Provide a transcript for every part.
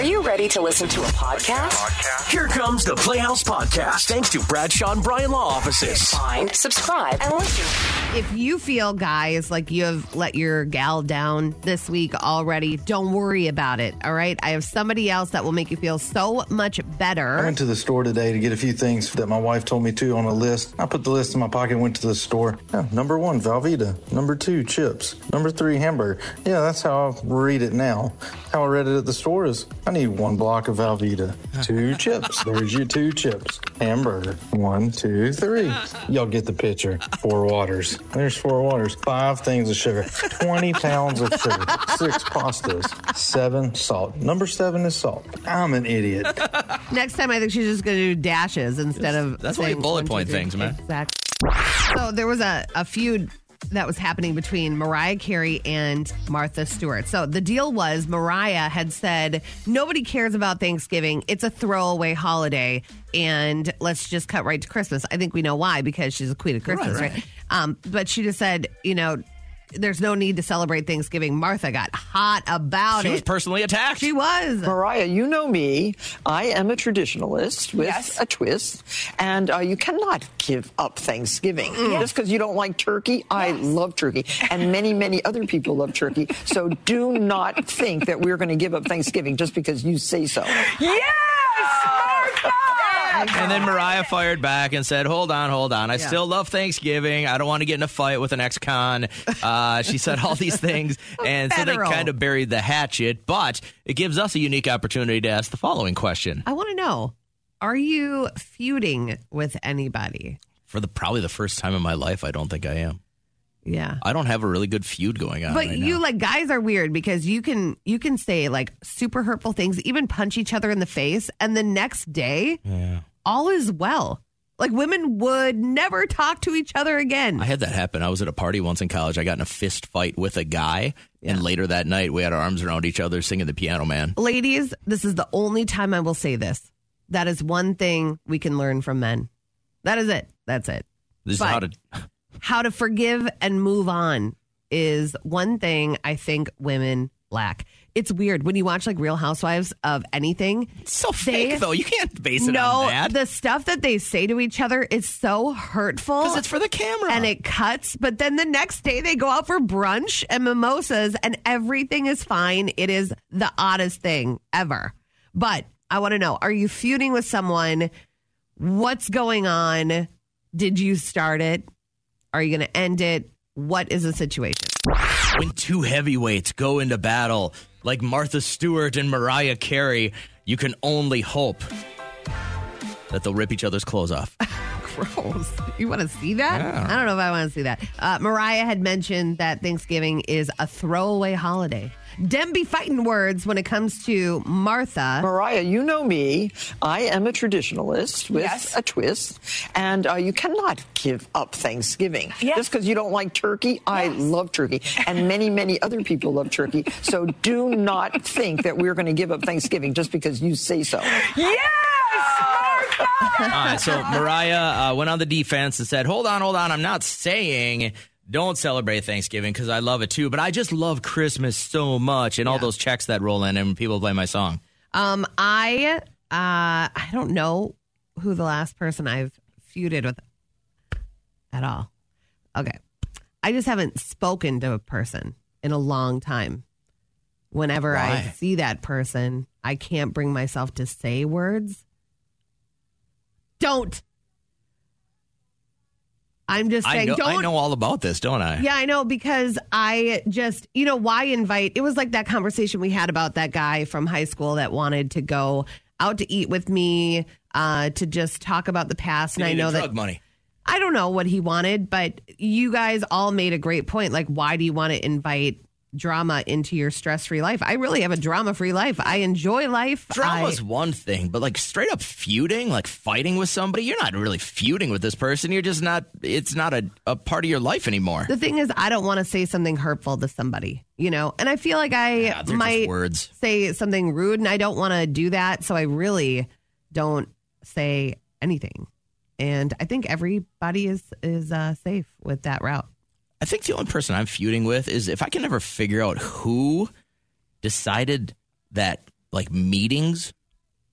Are you ready to listen to a podcast? Here comes the Playhouse Podcast, thanks to Bradshaw and Bryan Law Offices. Find, subscribe, and listen. If you feel, guys, like you have let your gal down this week already, don't worry about it. All right. I have somebody else that will make you feel so much better. I better. went to the store today to get a few things that my wife told me to on a list. I put the list in my pocket and went to the store. Yeah, number one, Velveeta. Number two, chips. Number three, hamburger. Yeah, that's how I read it now. How I read it at the store is I need one block of Velveeta. Two chips. There's your two chips. Hamburger. One, two, three. Y'all get the picture. Four waters. There's four waters. Five things of sugar. 20 pounds of sugar. Six pastas. Seven salt. Number seven is salt. I'm an idiot. Next time, I think she's just going to do dashes instead of. That's why you bullet one, two, point three. things, man. Exactly. So there was a, a feud that was happening between Mariah Carey and Martha Stewart. So the deal was Mariah had said, nobody cares about Thanksgiving. It's a throwaway holiday. And let's just cut right to Christmas. I think we know why, because she's a queen of Christmas, right? Um, but she just said, you know, there's no need to celebrate Thanksgiving. Martha got hot about She it. She was personally attacked. she was. Mariah, you know me. I am a traditionalist with a twist, and uh, you cannot give up Thanksgiving just because you don't like turkey. I love turkey, and many, many other people love turkey. So do not think that we're going to give up Thanksgiving just because you say so. And then Mariah fired back and said, "Hold on, hold on. I Yeah. still love Thanksgiving. I don't want to get in a fight with an ex-con." Uh, she said all these things, and so they Federal. kind of buried the hatchet. But it gives us a unique opportunity to ask the following question I want to know are you feuding with anybody? for the probably the first time in my life. I don't think I am. Yeah. I don't have a really good feud going on. But right you now. like guys are weird because you can you can say like super hurtful things, even punch each other in the face, and the next day all is well. Like women would never talk to each other again. I had that happen. I was at a party once in college. I got in a fist fight with a guy, and later that night we had our arms around each other singing the Piano Man. Ladies, this is the only time I will say this. That is one thing we can learn from men. That is it. That's it. This is But- how to. How to forgive and move on is one thing I think women lack. It's weird when you watch like Real Housewives of anything. It's so they- fake though. You can't base it no, on that. the stuff that they say to each other is so hurtful. Because it's for the camera. and it cuts, but then the next day they go out for brunch and mimosas and everything is fine. It is the oddest thing ever. But I want to know are you feuding with someone? What's going on? Did you start it? Are you going to end it? What is the situation? when two heavyweights go into battle like Martha Stewart and Mariah Carey, you can only hope that they'll rip each other's clothes off. Gross. You want to see that? I don't know if I want to see that. Uh, Mariah had mentioned that Thanksgiving is a throwaway holiday. Dem be fighting words when it comes to Martha. Mariah, you know me. I am a traditionalist with a twist, and uh, you cannot give up Thanksgiving just because you don't like turkey. I love turkey, and many, many other people love turkey. So do not think that we're going to give up Thanksgiving just because you say so. All right, so Mariah uh, went on the defense and said, "Hold on, hold on. I'm not saying." Don't celebrate Thanksgiving because I love it too, but I just love Christmas so much and all those checks that roll in and people play my song. Um, I uh, I don't know who the last person I've feuded with at all. Okay, I just haven't spoken to a person in a long time. Whenever I see that person, I can't bring myself to say words. Don't. I'm just I saying, know, don't. I know all about this, don't I? Yeah, I know because I just, you know, why invite? It was like that conversation we had about that guy from high school that wanted to go out to eat with me uh, to just talk about the past. And I know that money. I don't know what he wanted, but you guys all made a great point. Like, why do you want to invite drama into your stress free life? I really have a drama free life. I enjoy life. Drama's I- one thing, but like straight up feuding, like fighting with somebody, you're not really feuding with this person. You're just not, it's not a, a part of your life anymore. the thing is, I don't want to say something hurtful to somebody, you know, and I feel like I Yeah, might words. say something rude, and I don't want to do that. So I really don't say anything. And I think everybody is is uh, safe with that route. I think the only person I'm feuding with is if I can never figure out who decided that like meetings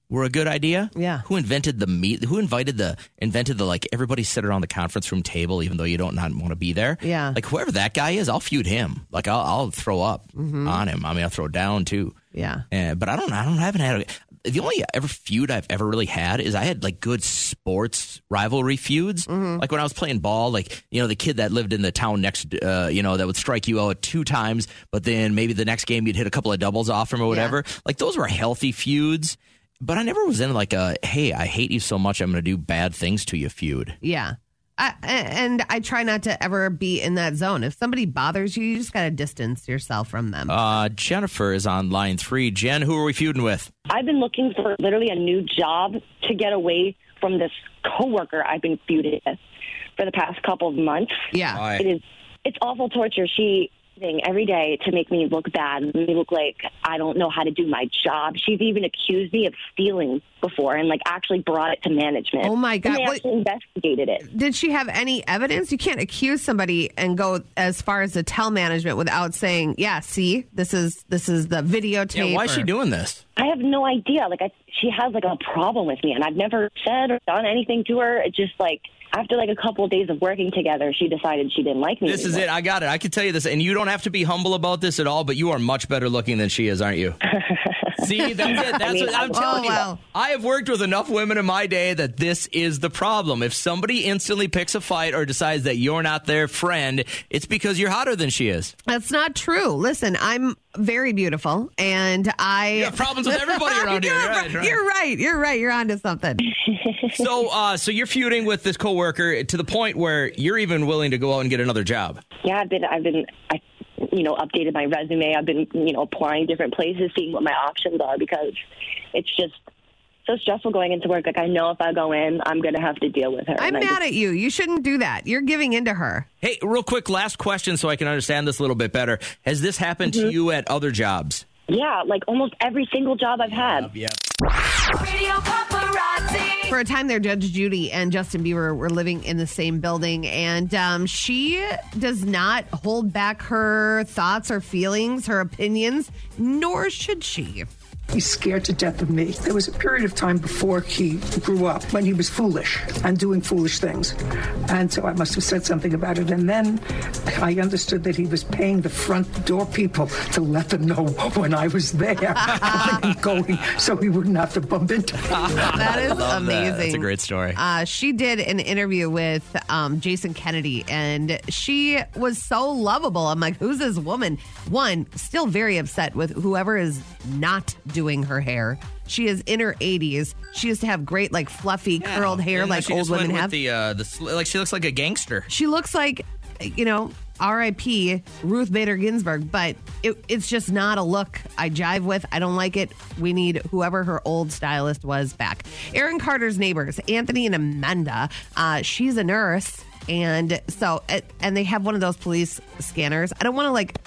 were a good idea. Yeah. Who invented the meet? Who invited the invented the like everybody sit around the conference room table, even though you don't not want to be there. Yeah. Like whoever that guy is, I'll feud him. Like I'll, I'll throw up Mm-hmm. on him. I mean, I'll throw down too. Yeah. Uh, but I don't. I don't. I haven't had. A, the only ever feud I've ever really had is I had like good sports rivalry feuds. Mm-hmm. Like when I was playing ball, like you know the kid that lived in the town next, uh, you know that would strike you out two times, but then maybe the next game you'd hit a couple of doubles off him or whatever. Like those were healthy feuds. But I never was in like a hey, I hate you so much, I'm going to do bad things to you feud. Yeah. I, and I try not to ever be in that zone. If somebody bothers you, you just got to distance yourself from them. Uh, Jennifer is on line three. Jen, who are we feuding with? I've been looking for literally a new job to get away from this coworker I've been feuding with for the past couple of months. yeah. Why? It is it's awful torture. She thing every day to make me look bad, make me look like I don't know how to do my job. She's even accused me of stealing before and like actually brought it to management. Oh, my God. And they What- actually investigated it. Did she have any evidence? You can't accuse somebody and go as far as to tell management without saying, "Yeah, see, this is this is the videotape." Yeah, why is she doing this? I have no idea. Like I, she has like a problem with me, and I've never said or done anything to her. It's just like after like a couple of days of working together, she decided she didn't like me. This is it. I got it. I can tell you this, and you don't have to be humble about this at all. But you are much better looking than she is, aren't you? See, that's it. That's mean, what I'm I- telling Oh, you. I have worked with enough women in my day that this is the problem. If somebody instantly picks a fight or decides that you're not their friend, it's because you're hotter than she is. That's not true. Listen, I'm very beautiful, and I You have problems with everybody around here. you're, Right, right. you're right. You're right. You're onto something. So, uh, so you're feuding with this coworker to the point where you're even willing to go out and get another job. yeah, I've been, I've been, I, you know, updated my resume. I've been, you know, applying different places, seeing what my options are because it's just so stressful going into work. Like I know if I go in, I'm going to have to deal with her. I'm mad just- at you. You shouldn't do that. You're giving in to her. Hey, real quick, last question so I can understand this a little bit better. Has this happened to mm-hmm. you at other jobs? yeah, like almost every single job I've had. Yeah. For a time there, Judge Judy and Justin Bieber were living in the same building, and um, she does not hold back her thoughts or feelings, her opinions, nor should she. He's scared to death of me. There was a period of time before he grew up when he was foolish and doing foolish things. And so I must have said something about it. And then I understood that he was paying the front door people to let them know when I was there, and going, so he wouldn't have to bump into me. That is Love that. amazing. That's a great story. Uh, she did an interview with um, Jason Kennedy, and she was so lovable. I'm like, who's this woman? One, still very upset with whoever is not doing her hair. She is in her 80s. She used to have great, like, fluffy, curled hair And like old women with have. The, uh, the sl- like she looks like a gangster. she looks like, you know, R.I.P. Ruth Bader Ginsburg, but it, it's just not a look I jive with. I don't like it. We need whoever her old stylist was back. Aaron Carter's neighbors, Anthony and Amanda. Uh, she's a nurse, and so and they have one of those police scanners. I don't want to like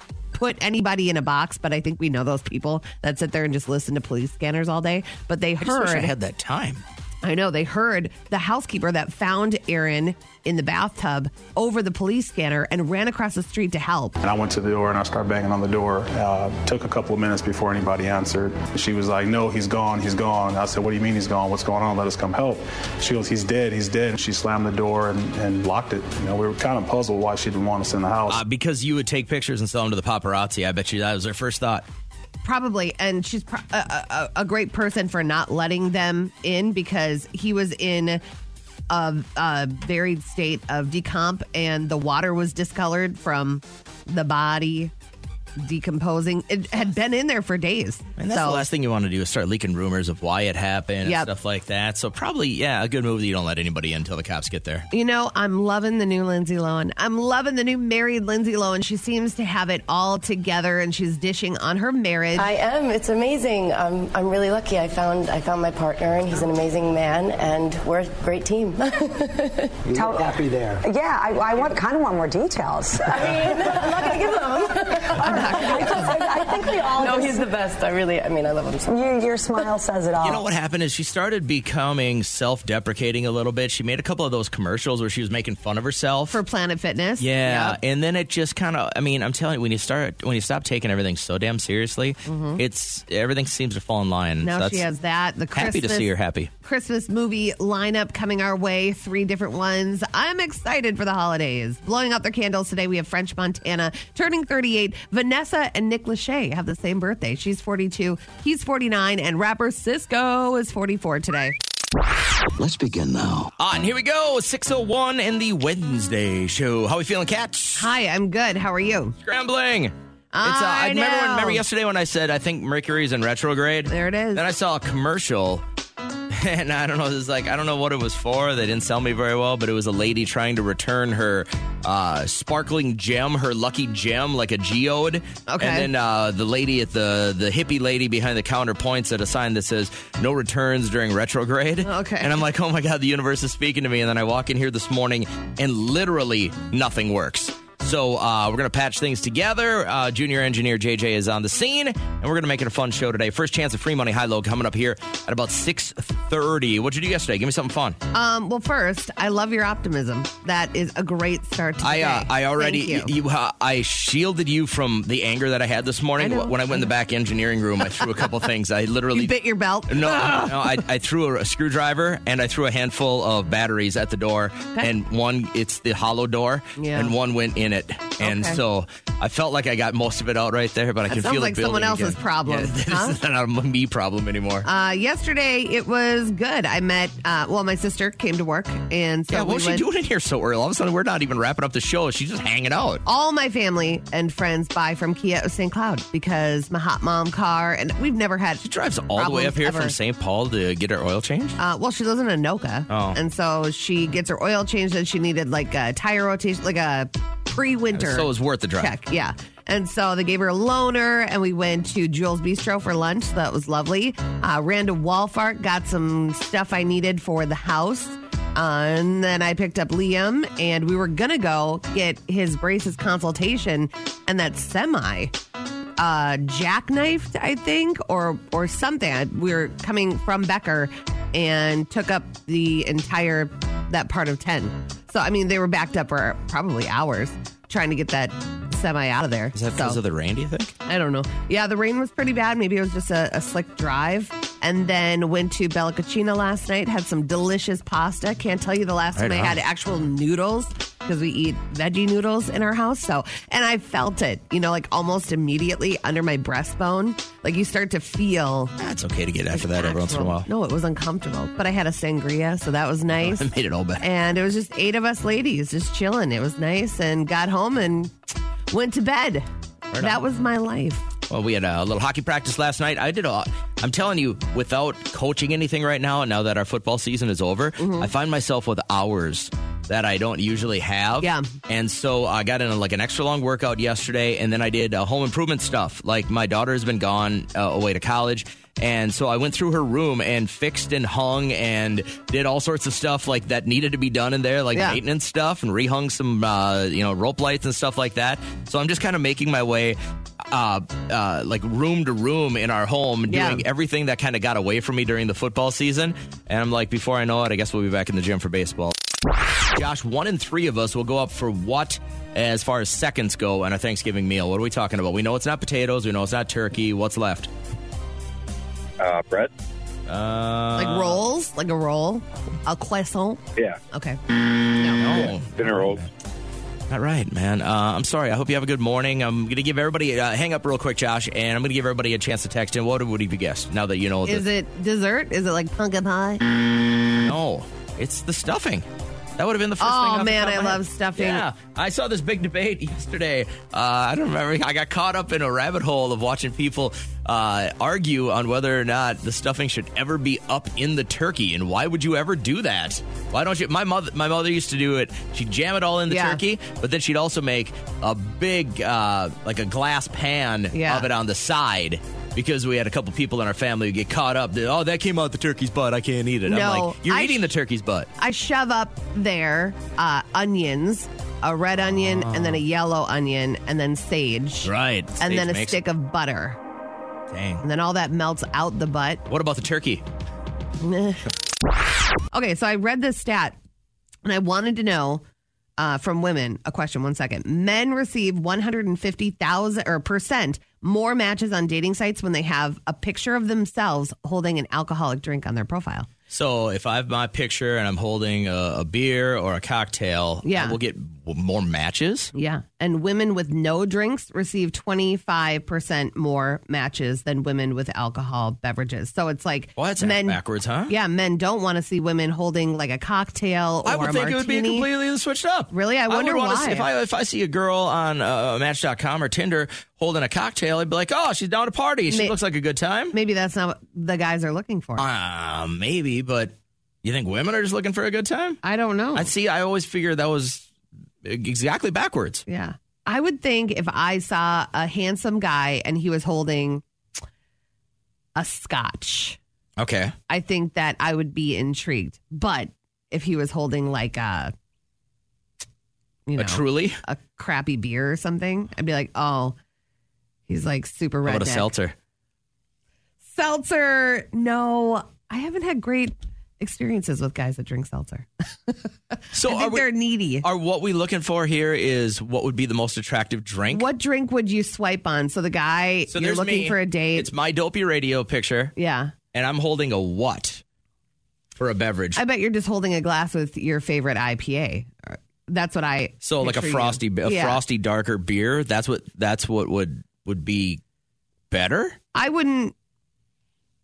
put anybody in a box, but I think we know those people that sit there and just listen to police scanners all day. But they I wish I had that time. I know they heard the housekeeper that found Aaron in the bathtub over the police scanner and ran across the street to help. And I went to the door and I started banging on the door. Uh, took a couple of minutes before anybody answered. She was like, "No, he's gone. He's gone." I said, "What do you mean he's gone? What's going on? Let us come help." She goes, "He's dead. He's dead." And she slammed the door and, and locked it. You know, we were kind of puzzled why she didn't want us in the house. Uh, because you would take pictures and sell them to the paparazzi. I bet you that was her first thought. Probably, and she's pro- a, a, a great person for not letting them in because he was in a, a varied state of decomp, and the water was discolored from the body decomposing. It had been in there for days. And that's so, the last thing you want to do is start leaking rumors of why it happened and stuff like that. So probably, yeah, a good move that you don't let anybody in until the cops get there. You know, I'm loving the new Lindsay Lohan. I'm loving the new married Lindsay Lohan. She seems to have it all together, and she's dishing on her marriage. I am. It's amazing. I'm, I'm really lucky. I found I found my partner, and he's an amazing man, and we're a great team. You look happy there. Yeah, I, I want kind of want more details. I mean, I'm not going to give them. I'm I think we all. No, he's the best. I really. I mean, I love him so. You, your smile says it all. You know what happened is she started becoming self-deprecating a little bit. She made a couple of those commercials where she was making fun of herself for Planet Fitness. Yeah, Yep. and then it just kind of. I mean, I'm telling you, when you start, when you stop taking everything so damn seriously, it's everything seems to fall in line. Mm-hmm. Now So she that's- has that. The Christmas, happy to see her happy. Christmas movie lineup coming our way. Three different ones. I'm excited for the holidays. Blowing out their candles today. We have French Montana turning 38. Vanessa and Nick Lachey have the same birthday. She's 42. He's 49. And rapper Sisqo is 44 today. Let's begin now. Ah, and here we go, 601 in the Wednesday show. How are we feeling, cats? Hi, I'm good. How are you? Scrambling. It's, uh, I remember, when, remember yesterday when I said I think Mercury's in retrograde? There it is. Then I saw a commercial, and I don't know. It was like I don't know what it was for. They didn't sell me very well, but it was a lady trying to return her uh, sparkling gem, her lucky gem, like a geode. Okay. And then uh, the lady at the the hippie lady behind the counter points at a sign that says "No returns during retrograde." Okay. And I'm like, oh my god, the universe is speaking to me. And then I walk in here this morning, and literally nothing works. So uh, we're gonna patch things together. Uh, junior engineer JJ is on the scene, and we're gonna make it a fun show today. First chance of free money high low coming up here at about six thirty. What'd you do yesterday? Give me something fun. Um, well, first, I love your optimism. That is a great start to I uh. I already Thank you. uh, I shielded you from the anger that I had this morning I know, when I went in the back engineering room. I threw a couple things. I literally You bit your belt. No, no I, I threw a, screwdriver and I threw a handful of batteries at the door, and one it's the hollow door, Yeah. and one went in it, and Okay. so I felt like I got most of it out right there, but I That can sounds feel like it building someone else's again. problem, Yeah, this huh? is not a me problem anymore. Uh, yesterday it was good. I met, uh, well, my sister came to work, and so yeah, what we was she went- doing in here so early? All of a sudden, we're not even wrapping up the show. She's just hanging out. All my family and friends buy from Kia of St. Cloud because my hot mom car, and we've never had. She Drives all the way up here from St. Paul to get her oil change. Uh, well, she lives in Anoka, Oh. and so she gets her oil changed, and she needed like a tire rotation, like a pre-winter. So it was worth the drive. check. Yeah. And so they gave her a loaner, and we went to Jules Bistro for lunch. So that was lovely. Uh, ran to Walmart, got some stuff I needed for the house. Uh, and then I picked up Liam, and we were going to go get his braces consultation, and that semi uh, jackknifed, I think, or or something. We were coming from Becker and took up the entire that part of ten. So I mean, they were backed up for probably hours trying to get that semi out of there. Is that because So- of the rain? Do you think? I don't know. Yeah, the rain was pretty bad. Maybe it was just a, a slick drive. And then went to Bella Cucina last night. Had some delicious pasta. Can't tell you the last time Right I had actual noodles because we eat veggie noodles in our house. So, and I felt it, you know, like almost immediately under my breastbone. Like you start to feel. That's okay to get after that every once in a while. No, it was uncomfortable. But I had a sangria, so that was nice. I made it all back. And it was just eight of us ladies just chilling. It was nice and got home and went to bed. Right that on. was my life. Well, we had a little hockey practice last night. I did a. I'm telling you, without coaching anything right now, and now that our football season is over, Mm-hmm. I find myself with hours that I don't usually have. Yeah. And so I got in like an extra long workout yesterday, and then I did uh, home improvement stuff. Like my daughter has been gone uh, away to college. And so I went through her room and fixed and hung and did all sorts of stuff like that needed to be done in there, like Yeah. maintenance stuff, and rehung some, uh, you know, rope lights and stuff like that. So I'm just kind of making my way uh, uh, like room to room in our home, doing Yeah. everything that kind of got away from me during the football season. And I'm like, before I know it, I guess we'll be back in the gym for baseball. Josh, one in three of us will go up for what as far as seconds go on a Thanksgiving meal? What are we talking about? We know it's not potatoes. We know it's not turkey. What's left? Uh, bread. Uh, Like rolls, like a roll, a croissant. Yeah. Okay. No. Dinner rolls. All right, man. Uh, I'm sorry. I hope you have a good morning. I'm going to give everybody, uh, hang up real quick, Josh, and I'm going to give everybody a chance to text in. What would you guessed now that you know Is it dessert? Is it like pumpkin pie? No, it's the stuffing. That would have been the first Oh, thing. the man, I love head. stuffing. Yeah, I saw this big debate yesterday. Uh, I don't remember. I got caught up in a rabbit hole of watching people uh, argue on whether or not the stuffing should ever be up in the turkey, and why would you ever do that? Why don't you? My mother, my mother used to do it. She'd jam it all in the Yeah. turkey, but then she'd also make a big, uh, like a glass pan Yeah. of it on the side. Because we had a couple people in our family who get caught up. that, Oh, that came out the turkey's butt. I can't eat it. I'm No, like, you're I eating sh- the turkey's butt. I shove up there uh, onions a red onion, and then a yellow onion, and then sage. Right. And then a makes- stick of butter. Dang. And then all that melts out the butt. What about the turkey? okay, so I read this stat and I wanted to know uh, from women a question. One second. Men receive 150,000 or percent more matches on dating sites when they have a picture of themselves holding an alcoholic drink on their profile. So if I have my picture and I'm holding a, a beer or a cocktail, Yeah. I will get more matches. Yeah. And women with no drinks receive 25% more matches than women with alcohol beverages. So it's like Well, that's backwards, huh? Yeah, men don't want to see women holding like a cocktail or I would a think it would be martini. completely switched up. Really? I wonder wanna why. See, if I if I see a girl on uh, Match.com or Tinder holding a cocktail, I'd be like, oh, she's down to party. She May- looks like a good time. Maybe that's not what the guys are looking for. Uh, maybe, but you think women are just looking for a good time? I don't know. I see. I always figured that was exactly backwards. Yeah. I would think if I saw a handsome guy and he was holding a scotch, Okay. I think that I would be intrigued. But if he was holding like a, you know, A truly? a crappy beer or something, I'd be like, oh, he's like super How red. about a seltzer? Seltzer. No, I haven't had great experiences with guys that drink seltzer. So I are think we- they're needy. Are what we looking for here is what would be the most attractive drink? What drink would you swipe on? So the guy So you're looking me. for a date. It's my dopey radio picture, yeah. and I'm holding a what for a beverage? I bet you're just holding a glass with your favorite IPA. That's what I. so like a picture you. frosty, a Yeah. frosty darker beer. That's what that's what would would be better. I wouldn't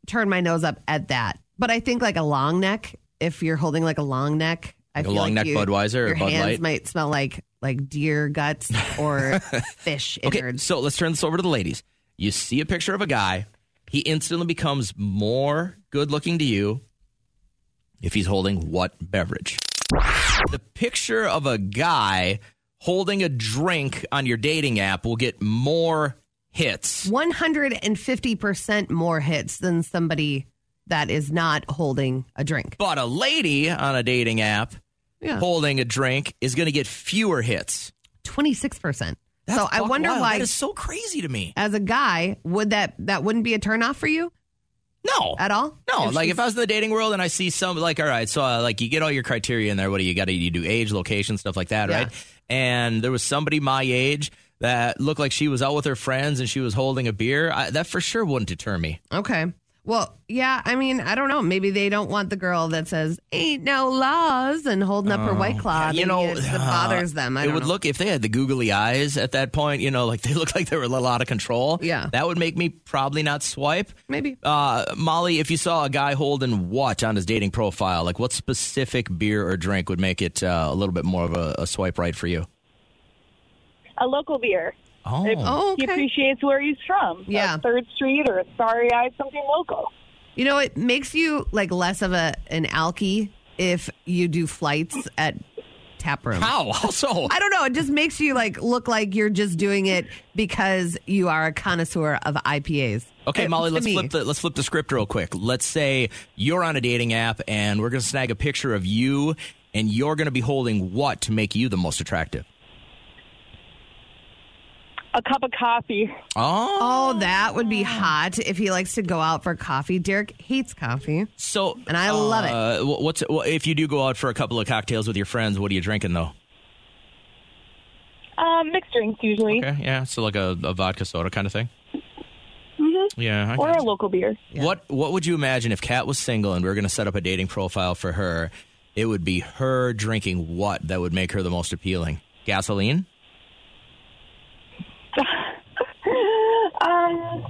turn my nose up at that, but I think like a long neck. If you're holding like a long neck, I Like a feel long neck you- Budweiser or your Bud hands Light? might smell like like deer guts or fish Okay, innards. so let's turn this over to the ladies. You see a picture of a guy, he instantly becomes more good looking to you if he's holding what beverage? The picture of a guy holding a drink on your dating app will get more hits. 150% more hits than somebody that is not holding a drink. But a lady on a dating app Yeah. holding a drink is going to get fewer hits. 26%. That's so I wonder wild. why That is so crazy to me. as a guy, would that that wouldn't be a turnoff for you No. at all? No, like she's- if I was in the dating world and I see some, like, all right, so uh, like you get all your criteria in there. What do you got to you do? Age, location, stuff like that, Yeah. right? And there was somebody my age that looked like she was out with her friends and she was holding a beer. I, that for sure wouldn't deter me. Okay. Well, yeah, I mean, I don't know. Maybe they don't want the girl that says "ain't no laws" and holding up her white claw. Oh, you know, it, uh, bothers them. I it would know. look if they had the googly eyes at that point. You know, like they looked like they were a little out of control. Yeah. that would make me probably not swipe. maybe. Uh, Molly, if you saw a guy holding what on his dating profile, like what specific beer or drink would make it uh, a little bit more of a, a swipe right for you? A local beer. Oh, If Oh, He okay. appreciates where he's from. Yeah. A Third Street or a Starry Eye, something local. You know, it makes you like less of a an alky if you do flights at tap room. how? Also, I don't know. It just makes you like look like you're just doing it because you are a connoisseur of IPAs. Okay, Uh, Molly, to let's me. flip the let's flip the script real quick. Let's say you're on a dating app and we're going to snag a picture of you and you're going to be holding what to make you the most attractive? A cup of coffee. Oh, Oh, that would be hot if he likes to go out for coffee. Derek hates coffee. so And I love it. uh, What's well, if you do go out for a couple of cocktails with your friends? What are you drinking though? Um, mixed drinks usually. Okay, yeah, so like a, a vodka soda kind of thing. hmm Yeah, I Or got a local beer. What What would you imagine if Kat was single and we are going to set up a dating profile for her? It would be her drinking what that would make her the most appealing? Gasoline. um,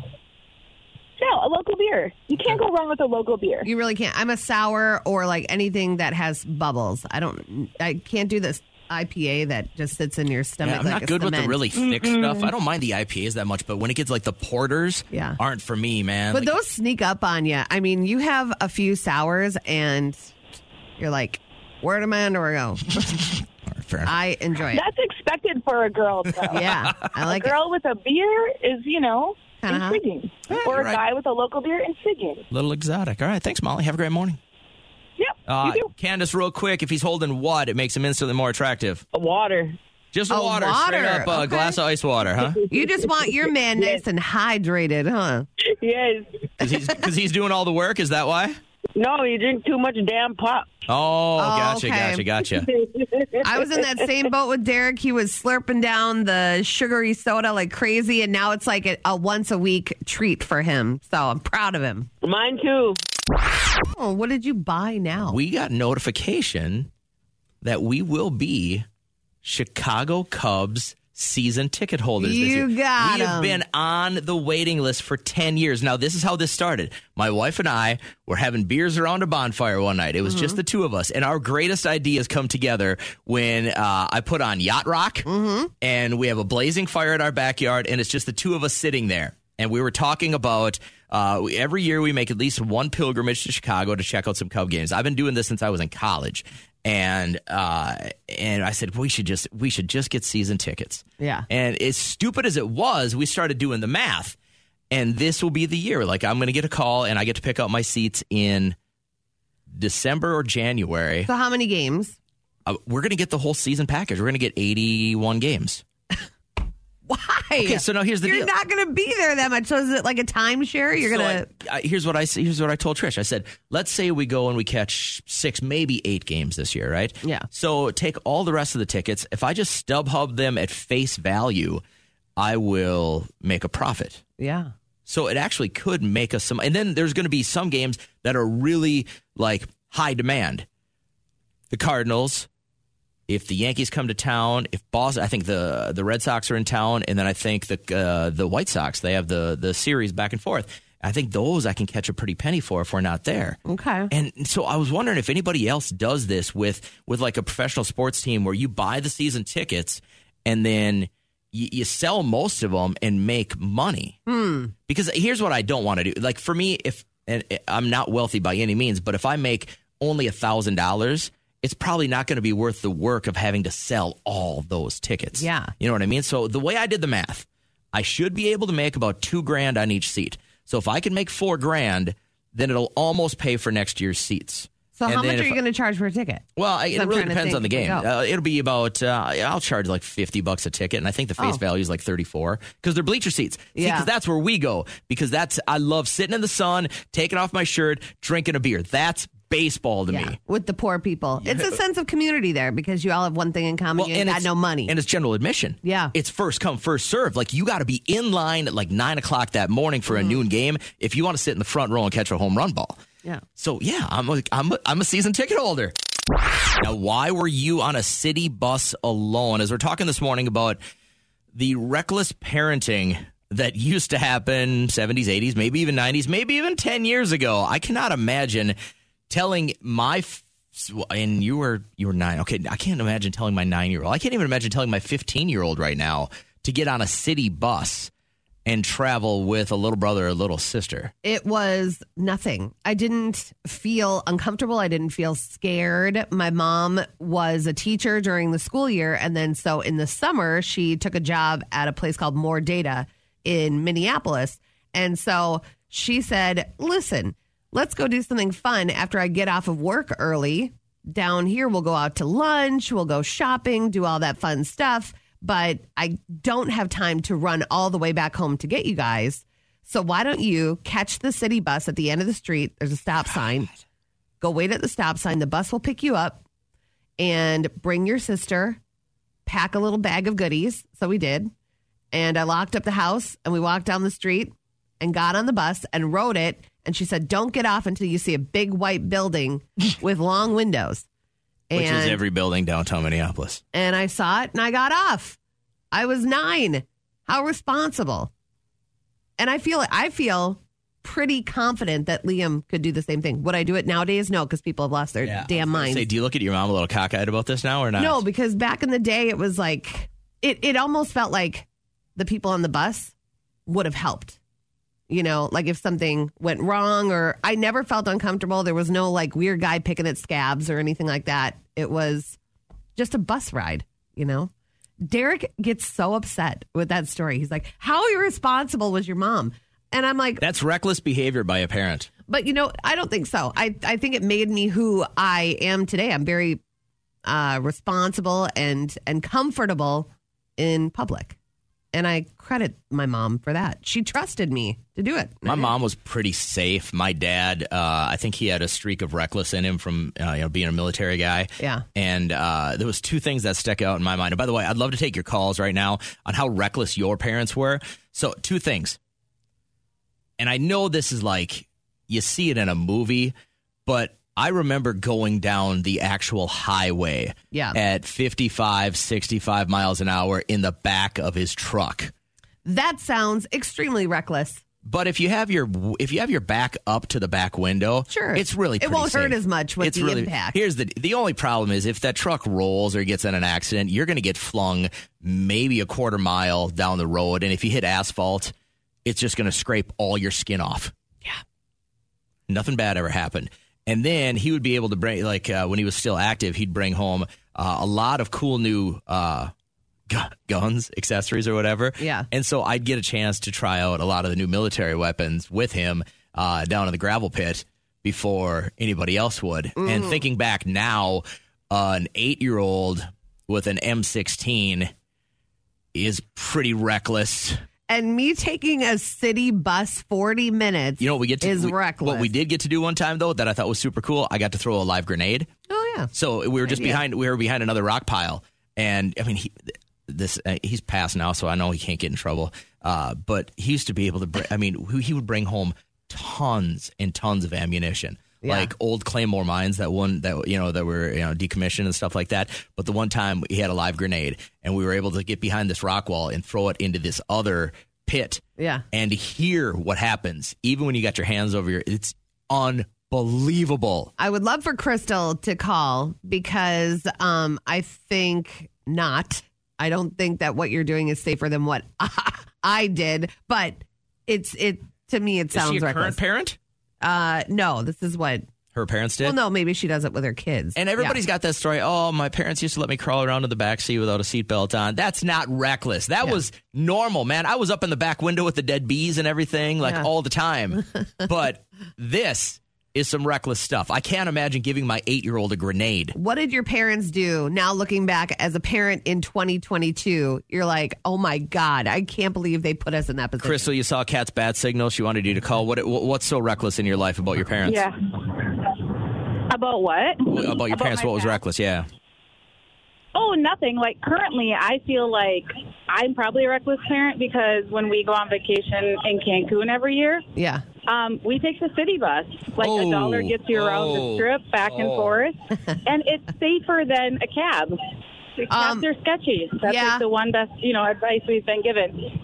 no, a local beer. You can't go wrong with a local beer. You really can't. I'm a sour or like anything that has bubbles. I don't. I can't do this IPA that just sits in your stomach. Yeah, I'm like not a good with the really thick stuff. I don't mind the IPAs that much, but when it gets like the porters, Yeah. aren't for me, man. But Like, those sneak up on you. I mean, you have a few sours and you're like, where did my underwear go? fair. I enjoy it. That's expected for a girl, though. Yeah, I like a it. girl with a beer is, you know, Kinda hot. intriguing. Yeah, or a right. guy with a local beer, and intriguing. little exotic. All right, thanks, Molly. Have a great morning. Yep, Uh, you do. Candace, real quick, if he's holding what, it makes him instantly more attractive. Water. Just Oh, water, water. straight up a Okay. glass of ice water, huh? You just want your man nice and hydrated, huh? Yes. Because he's, 'cause he's doing all the work. Is that why? No, you drink too much damn pop. Oh, oh gotcha, okay. gotcha, gotcha. I was in that same boat with Derek. He was slurping down the sugary soda like crazy, and now it's like a, a once a week treat for him. So I'm proud of him. Mine too. Oh, what did you buy now? We got notification that we will be Chicago Cubs season ticket holders this You year. got we have been on the waiting list for 10 years. Now, this is how this started. My wife and I were having beers around a bonfire one night. It was Mm-hmm. just the two of us. And our greatest ideas come together when uh, I put on Yacht Rock Mm-hmm. and we have a blazing fire at our backyard and it's just the two of us sitting there. And we were talking about uh, we- every year we make at least one pilgrimage to Chicago to check out some Cub games. I've been doing this since I was in college. And uh, and I said we should just we should just get season tickets. Yeah. And as stupid as it was, we started doing the math. And this will be the year. Like I'm going to get a call and I get to pick up my seats in December or January. So how many games? Uh, we're going to get the whole season package. We're going to get 81 games. Why? Okay, so now here's the You're deal. not going to be there that much. So is it like a timeshare? You're So going to. I, here's what I, here's what I s- here's what I told Trish. I said, let's say we go and we catch six, maybe eight games this year, right? Yeah. So take all the rest of the tickets. If I just StubHub them at face value, I will make a profit. Yeah. So it actually could make us some. And then there's going to be some games that are really like high demand. The Cardinals, if the Yankees come to town, if Boston, I think the the Red Sox are in town, and then I think the uh, the White Sox they have the the series back and forth. I think those I can catch a pretty penny for if we're not there. Okay. And so I was wondering if anybody else does this with with like a professional sports team where you buy the season tickets and then you, you sell most of them and make money. Hmm. Because here's what I don't want to do. Like for me, if and I'm not wealthy by any means, but if I make only a thousand dollars, it's probably not going to be worth the work of having to sell all those tickets. Yeah. You know what I mean? So the way I did the math, I should be able to make about two grand on each seat. So if I can make four grand, then it'll almost pay for next year's seats. So And how much are you going to charge for a ticket? well, I, it really depends on the game. Uh, it'll be about uh, I'll charge like fifty bucks a ticket, and I think the face Oh. value is like thirty four because they're bleacher seats. See, Yeah. because that's where we go. Because that's I love sitting in the sun, taking off my shirt, drinking a beer. That's baseball to me. With the poor people. It's a sense of community there because you all have one thing in common. you ain't got no money. and it's general admission. Yeah. it's first come first serve. Like you got to be in line at like nine o'clock that morning for Mm-hmm. a noon game if you want to sit in the front row and catch a home run ball. yeah. So yeah, I'm a, I'm a, I'm a season ticket holder. Now, why were you on a city bus alone? As we're talking this morning about the reckless parenting that used to happen 70s, 80s, maybe even 90s, maybe even 10 years ago. I cannot imagine telling my and you were you were 9. Okay, I can't imagine telling my 9-year-old. I can't even imagine telling my 15-year-old right now to get on a city bus and travel with a little brother or a little sister. It was nothing. I didn't feel uncomfortable. I didn't feel scared. My mom was a teacher during the school year. And then, so in the summer, she took a job at a place called More Data in Minneapolis. And so she said, listen, let's go do something fun after I get off of work early. Down here, we'll go out to lunch, we'll go shopping, do all that fun stuff. But I don't have time to run all the way back home to get you guys. So why don't you catch the city bus at the end of the street? There's a stop sign. Go wait at the stop sign. The bus will pick you up and bring your sister, pack a little bag of goodies. So we did. And I locked up the house and we walked down the street and got on the bus and rode it. And she said, Don't get off until you see a big white building with long windows. Which is every building downtown Minneapolis. and I saw it and I got off. I was nine. How responsible. And I feel I feel pretty confident that Liam could do the same thing. Would I do it nowadays? No, because people have lost their damn minds. Say, do you look at your mom a little cockeyed about this now or not? No, because back in the day it was like it it almost felt like the people on the bus would have helped. You know, like if something went wrong or I never felt uncomfortable. There was no like weird guy picking at scabs or anything like that. It was just a bus ride, you know? Derek gets so upset with that story. He's like, How irresponsible was your mom? And I'm like, That's reckless behavior by a parent. but you know, I don't think so. I, I think it made me who I am today. I'm very uh, responsible and and comfortable in public. And I credit my mom for that. She trusted me to do it. My mom was pretty safe. My dad, uh, I think he had a streak of reckless in him from uh, you know being a military guy. Yeah. And uh, there was two things that stuck out in my mind. And by the way, I'd love to take your calls right now on how reckless your parents were. So two things. And I know this is like you see it in a movie, but I remember going down the actual highway Yeah. at 55, 65 miles an hour in the back of his truck. That sounds extremely reckless. But if you have your if you have your back up to the back window, Sure. it's really It won't hurt as much with it's the really, impact. Here's the the only problem is if that truck rolls or gets in an accident, you're going to get flung maybe a quarter mile down the road, and if you hit asphalt, it's just going to scrape all your skin off. Yeah. Nothing bad ever happened. And then he would be able to bring, like uh, when he was still active, he'd bring home uh, a lot of cool new uh, gu- guns, accessories, or whatever. Yeah. And so I'd get a chance to try out a lot of the new military weapons with him uh, down in the gravel pit before anybody else would. And Mm. thinking back now, uh, an eight year old with an M16 is pretty reckless. And me taking a city bus 40 minutes You know what we get to is we- reckless. What we did get to do one time though that I thought was super cool. I got to throw a live grenade. Oh, yeah. So we were just idea. behind. We were behind another rock pile, and I mean, he, this uh, he's passed now, so I know he can't get in trouble. Uh, but he used to be able to. Bring, I mean, he would bring home tons and tons of ammunition. Yeah. Like old Claymore mines that one that you know that were you know decommissioned and stuff like that. But the one time he had a live grenade, and we were able to get behind this rock wall and throw it into this other pit Yeah. and hear what happens, even when you got your hands over your. It's unbelievable. I would love for Crystal to call because um, I think not. I don't think that what you're doing is safer than what I did, but it's it to me it sounds Is she a reckless. current parent? Uh, no, this is what. Her parents did. Well, no, maybe she does it with her kids. And everybody's got that story. Oh, my parents used to let me crawl around in the back seat without a seatbelt on. That's not reckless. That was normal, man. I was up in the back window with the dead bees and everything, like Yeah. all the time. but this is some reckless stuff. I can't imagine giving my eight year old a grenade. What did your parents do? Now looking back as a parent in 2022, you're like, oh my god, I can't believe they put us in that position. Crystal, you saw Kat's bad signal. She wanted you to call. What? What's so reckless in your life about your parents? Yeah. About what? About your parents, my what was past? reckless? Yeah. Oh, nothing. Like currently, I feel like I'm probably a reckless parent because when we go on vacation in Cancun every year, Yeah. Um, we take the city bus. Like Oh, a dollar gets you around oh, the strip, back and oh. forth, and it's safer than a cab. The cabs Um, are sketchy. That's yeah. like the one best, you know, advice we've been given.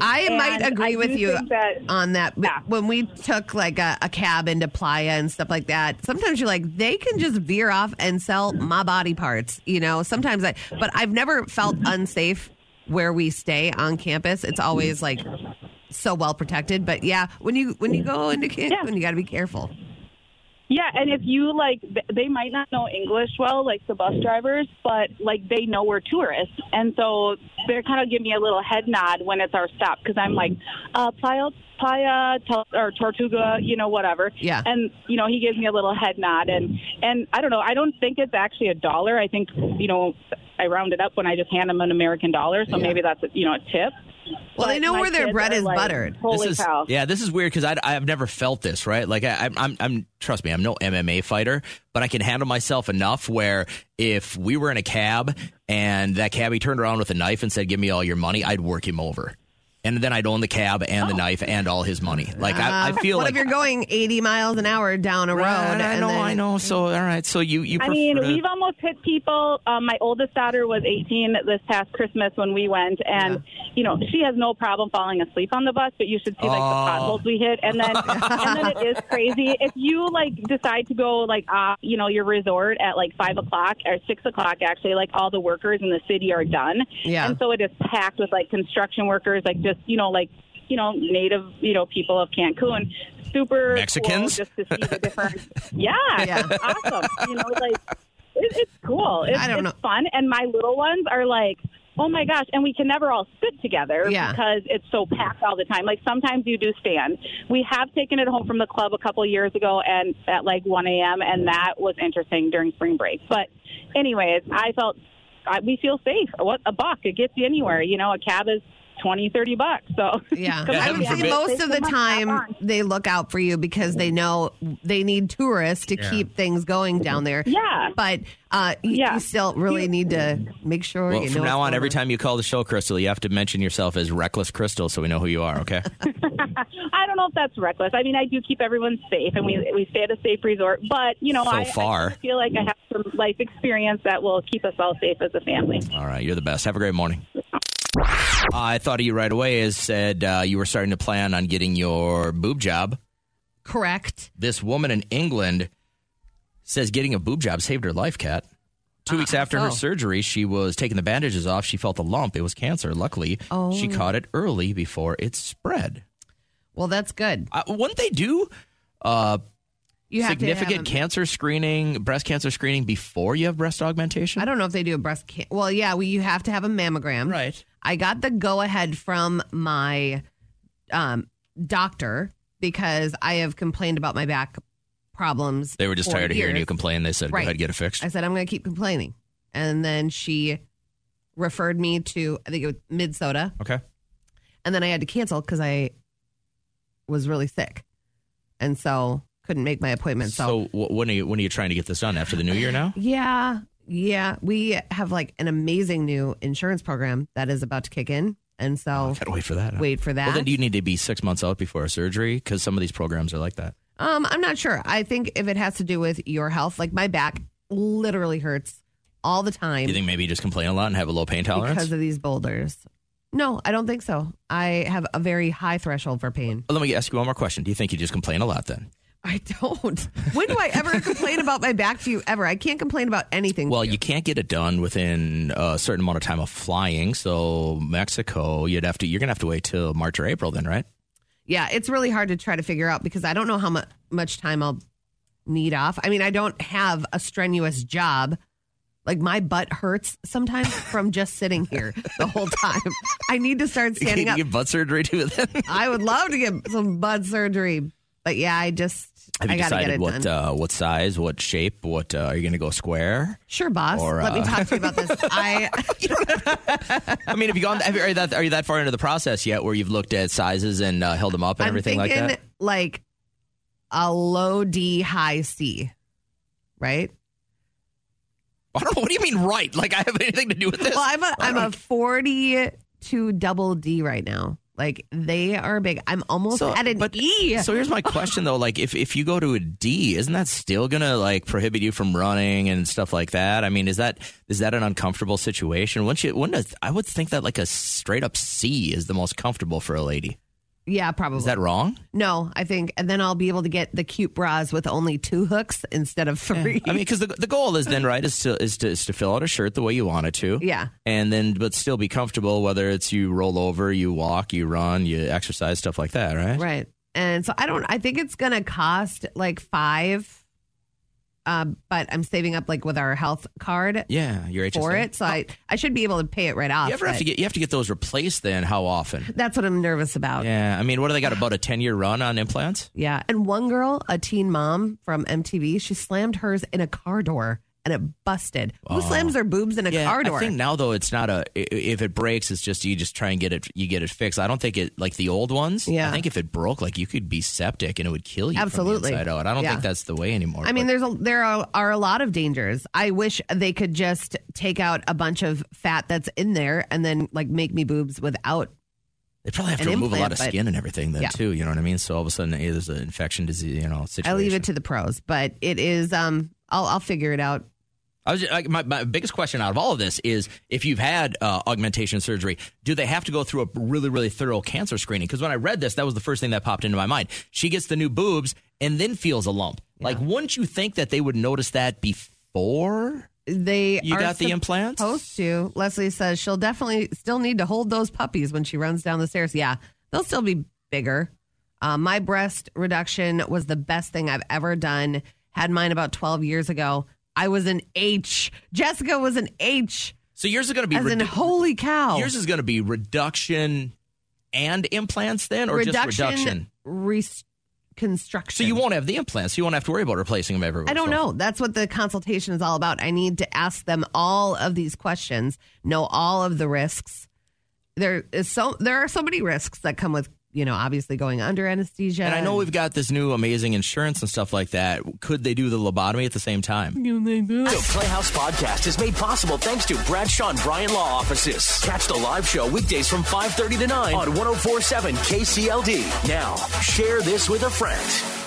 I And might agree I with you that- on that. Yeah. When we took like a, a cab into Playa and stuff like that, sometimes you're like, they can just veer off and sell my body parts. You know, sometimes I, but I've never felt unsafe where we stay on campus. It's always like so well protected. But yeah, when you when you go into Cancun, Yeah. you got to be careful. Yeah, and if you like, they might not know English well, like the bus drivers, but like they know we're tourists, and so they're kind of giving me a little head nod when it's our stop because I'm like, uh, Playa, Playa, or Tortuga, you know, whatever. Yeah. And you know, he gives me a little head nod, and and I don't know, I don't think it's actually a dollar. I think you know, I round it up when I just hand them an American dollar, so Yeah. maybe that's a, you know a tip. Well, they know where their bread is like, buttered. Holy this is, cow! Yeah, this is weird because I've never felt this, right? Like I, I'm, I'm, I'm, trust me, I'm no MMA fighter, but I can handle myself enough where if we were in a cab and that cabbie turned around with a knife and said, "Give me all your money," I'd work him over, and then I'd own the cab and the knife and all his money. Like I, I Uh, feel what like if you're going 80 miles an hour down a road? Right, I know, then- I know. So all right, so you, you. I mean, to- we've almost hit people. Um, my oldest daughter was 18 this past Christmas when we went, and you know she has no problem falling asleep on the bus. But you should see like Oh. the potholes we hit, and then and then it is crazy if you like decide to go like uh, you know your resort at like five o'clock or six o'clock. Actually, like all the workers in the city are done, Yeah. and so it is packed with like construction workers, like just you know like you know native you know people of Cancun. Super Mexicans? cool just to see the different. Yeah, Yeah. awesome. You know, like it, it's cool. It's, I don't it's know. fun, and my little ones are like Oh my gosh, and we can never all sit together Yeah. because it's so packed all the time. Like sometimes you do stand. We have taken it home from the club a couple years ago and at like 1 a.m. and that was interesting during spring break. But anyways, I felt I, we feel safe. What a buck it gets you anywhere. You know, a cab is 20, 30 bucks. So Yeah, Come I would say most of the time they look out for you because they know they need tourists to Yeah. keep things going down there. Yeah. but uh, you, Yeah. you still really need to make sure. Well, you from now on, going every time you call the show, Crystal, you have to mention yourself as Reckless Crystal so we know who you are, okay? I don't know if that's reckless. I mean, I do keep everyone safe, and we we stay at a safe resort. But you know, So I, far. I feel like I have some life experience that will keep us all safe as a family. All right, you're the best. Have a great morning. I thought of you right away as said uh, you were starting to plan on getting your boob job. Correct. This woman in England says getting a boob job saved her life, Kat. Two weeks after her surgery, she was taking the bandages off. She felt a lump. It was cancer. Luckily, Oh. she caught it early before it spread. Well, that's good. Uh, wouldn't they do uh, You have significant to have a- cancer screening, breast cancer screening before you have breast augmentation? I don't know if they do a breast can Well, yeah, we, you have to have a mammogram. Right. I got the go ahead from my um, doctor because I have complained about my back problems. They were just tired of hearing years. you complain. They said, Right. go ahead, get it fixed. I said, I'm going to keep complaining. And then she referred me to, I think it was Minnesota. Okay. And then I had to cancel because I was really sick. And so couldn't make my appointment. So, So when are you when are you trying to get this done after the new year now? yeah, yeah. We have like an amazing new insurance program that is about to kick in. And so Gotta wait for that. huh? wait for that. Well, then do you need to be six months out before a surgery? Because some of these programs are like that. Um, I'm not sure. I think if it has to do with your health, like my back literally hurts all the time Do you think maybe you just complain a lot and have a low pain tolerance? because of these boulders. No, I don't think so. I have a very high threshold for pain. Well, let me ask you one more question. Do you think you just complain a lot then? I don't. When do I ever complain about my back to you ever? I can't complain about anything. Well, you. you can't get it done within a certain amount of time of flying. So Mexico, you'd have to. You're gonna have to wait till March or April, then, right? yeah, it's really hard to try to figure out because I don't know how mu- much time I'll need off. I mean, I don't have a strenuous job. Like my butt hurts sometimes from just sitting here the whole time. I need to start standing you up. get butt surgery too. Then I would love to get some butt surgery, but yeah, I just have I you decided what uh, what size, what shape, what uh, are you gonna go square? sure, boss. or, Let me uh, talk to you about this. I I mean, have you gone? Have you, are you that are you that far into the process yet, where you've looked at sizes and uh, held them up and I'm everything like that? like a low D, high C, right? I don't know. What do you mean, right? Like I have anything to do with this? Well, I'm a I'm a 42 double D right now. Like they are big. I'm almost So- at an but- E. So here's my question though: like, if if you go to a D, isn't that still gonna like prohibit you from running and stuff like that? I mean, is that is that an uncomfortable situation? Wouldn't you? Wouldn't I would think that like a straight up C is the most comfortable for a lady. Yeah, probably. Is that wrong? no, I think, and then I'll be able to get the cute bras with only two hooks instead of three. I mean, because the, the goal is then right is to is to is to fill out a shirt the way you want it to. Yeah. and then but still be comfortable. Whether it's you roll over, you walk, you run, you exercise, stuff like that, right? Right. And so I don't, I think it's going to cost like five, uh, but I'm saving up like with our health card Yeah, your HSA. for it. So I, I should be able to pay it right off. You ever have to get you have to get those replaced? Then how often? that's what I'm nervous about. Yeah, I mean, what do they got? About a ten year run on implants? Yeah. And one girl, a teen mom from MTV, she slammed hers in a car door and it busted. Who slams their boobs in a Yeah, car door? I think now though it's not a. If it breaks, it's just you just try and get it. You get it fixed. I don't think it like the old ones. Yeah. I think if it broke, like you could be septic and it would kill you. Absolutely. From the inside out. I don't Yeah. think that's the way anymore. I mean, but- there's a there are, are a lot of dangers. I wish they could just take out a bunch of fat that's in there and then like make me boobs without. they probably have to remove a lot of skin and everything then Yeah. too. You know what I mean? So all of a sudden, hey, there's an infection disease. You know, situation. I leave it to the pros, but it is. Um, I'll I'll figure it out. I was just, like, my, my biggest question out of all of this is if you've had uh, augmentation surgery, do they have to go through a really, really thorough cancer screening? Because when I read this, that was the first thing that popped into my mind. She gets the new boobs and then feels a lump. Like, wouldn't you think that they would notice that before? They You got the implants? Supposed to. Leslie says she'll definitely still need to hold those puppies when she runs down the stairs. Yeah, they'll still be bigger. Uh, my breast reduction was the best thing I've ever done. Had mine about twelve years ago. I was an H. Jessica was an H. So yours is going to be As in, holy cow. yours is going to be reduction and implants then, or reduction, just reduction? reconstruction. So you won't have the implants. You won't have to worry about replacing them every. I don't so know. That's what the consultation is all about. I need to ask them all of these questions, know all of the risks. There is so there are so many risks that come with you know obviously going under anesthesia. And I know we've got this new amazing insurance and stuff like that. Could they do the lobotomy at the same time? The Playhouse Podcast is made possible thanks to Bradshaw and Bryan Law Offices. Catch the live show weekdays from 5.30 to 9 on 1047 KCLD. Now, share this with a friend.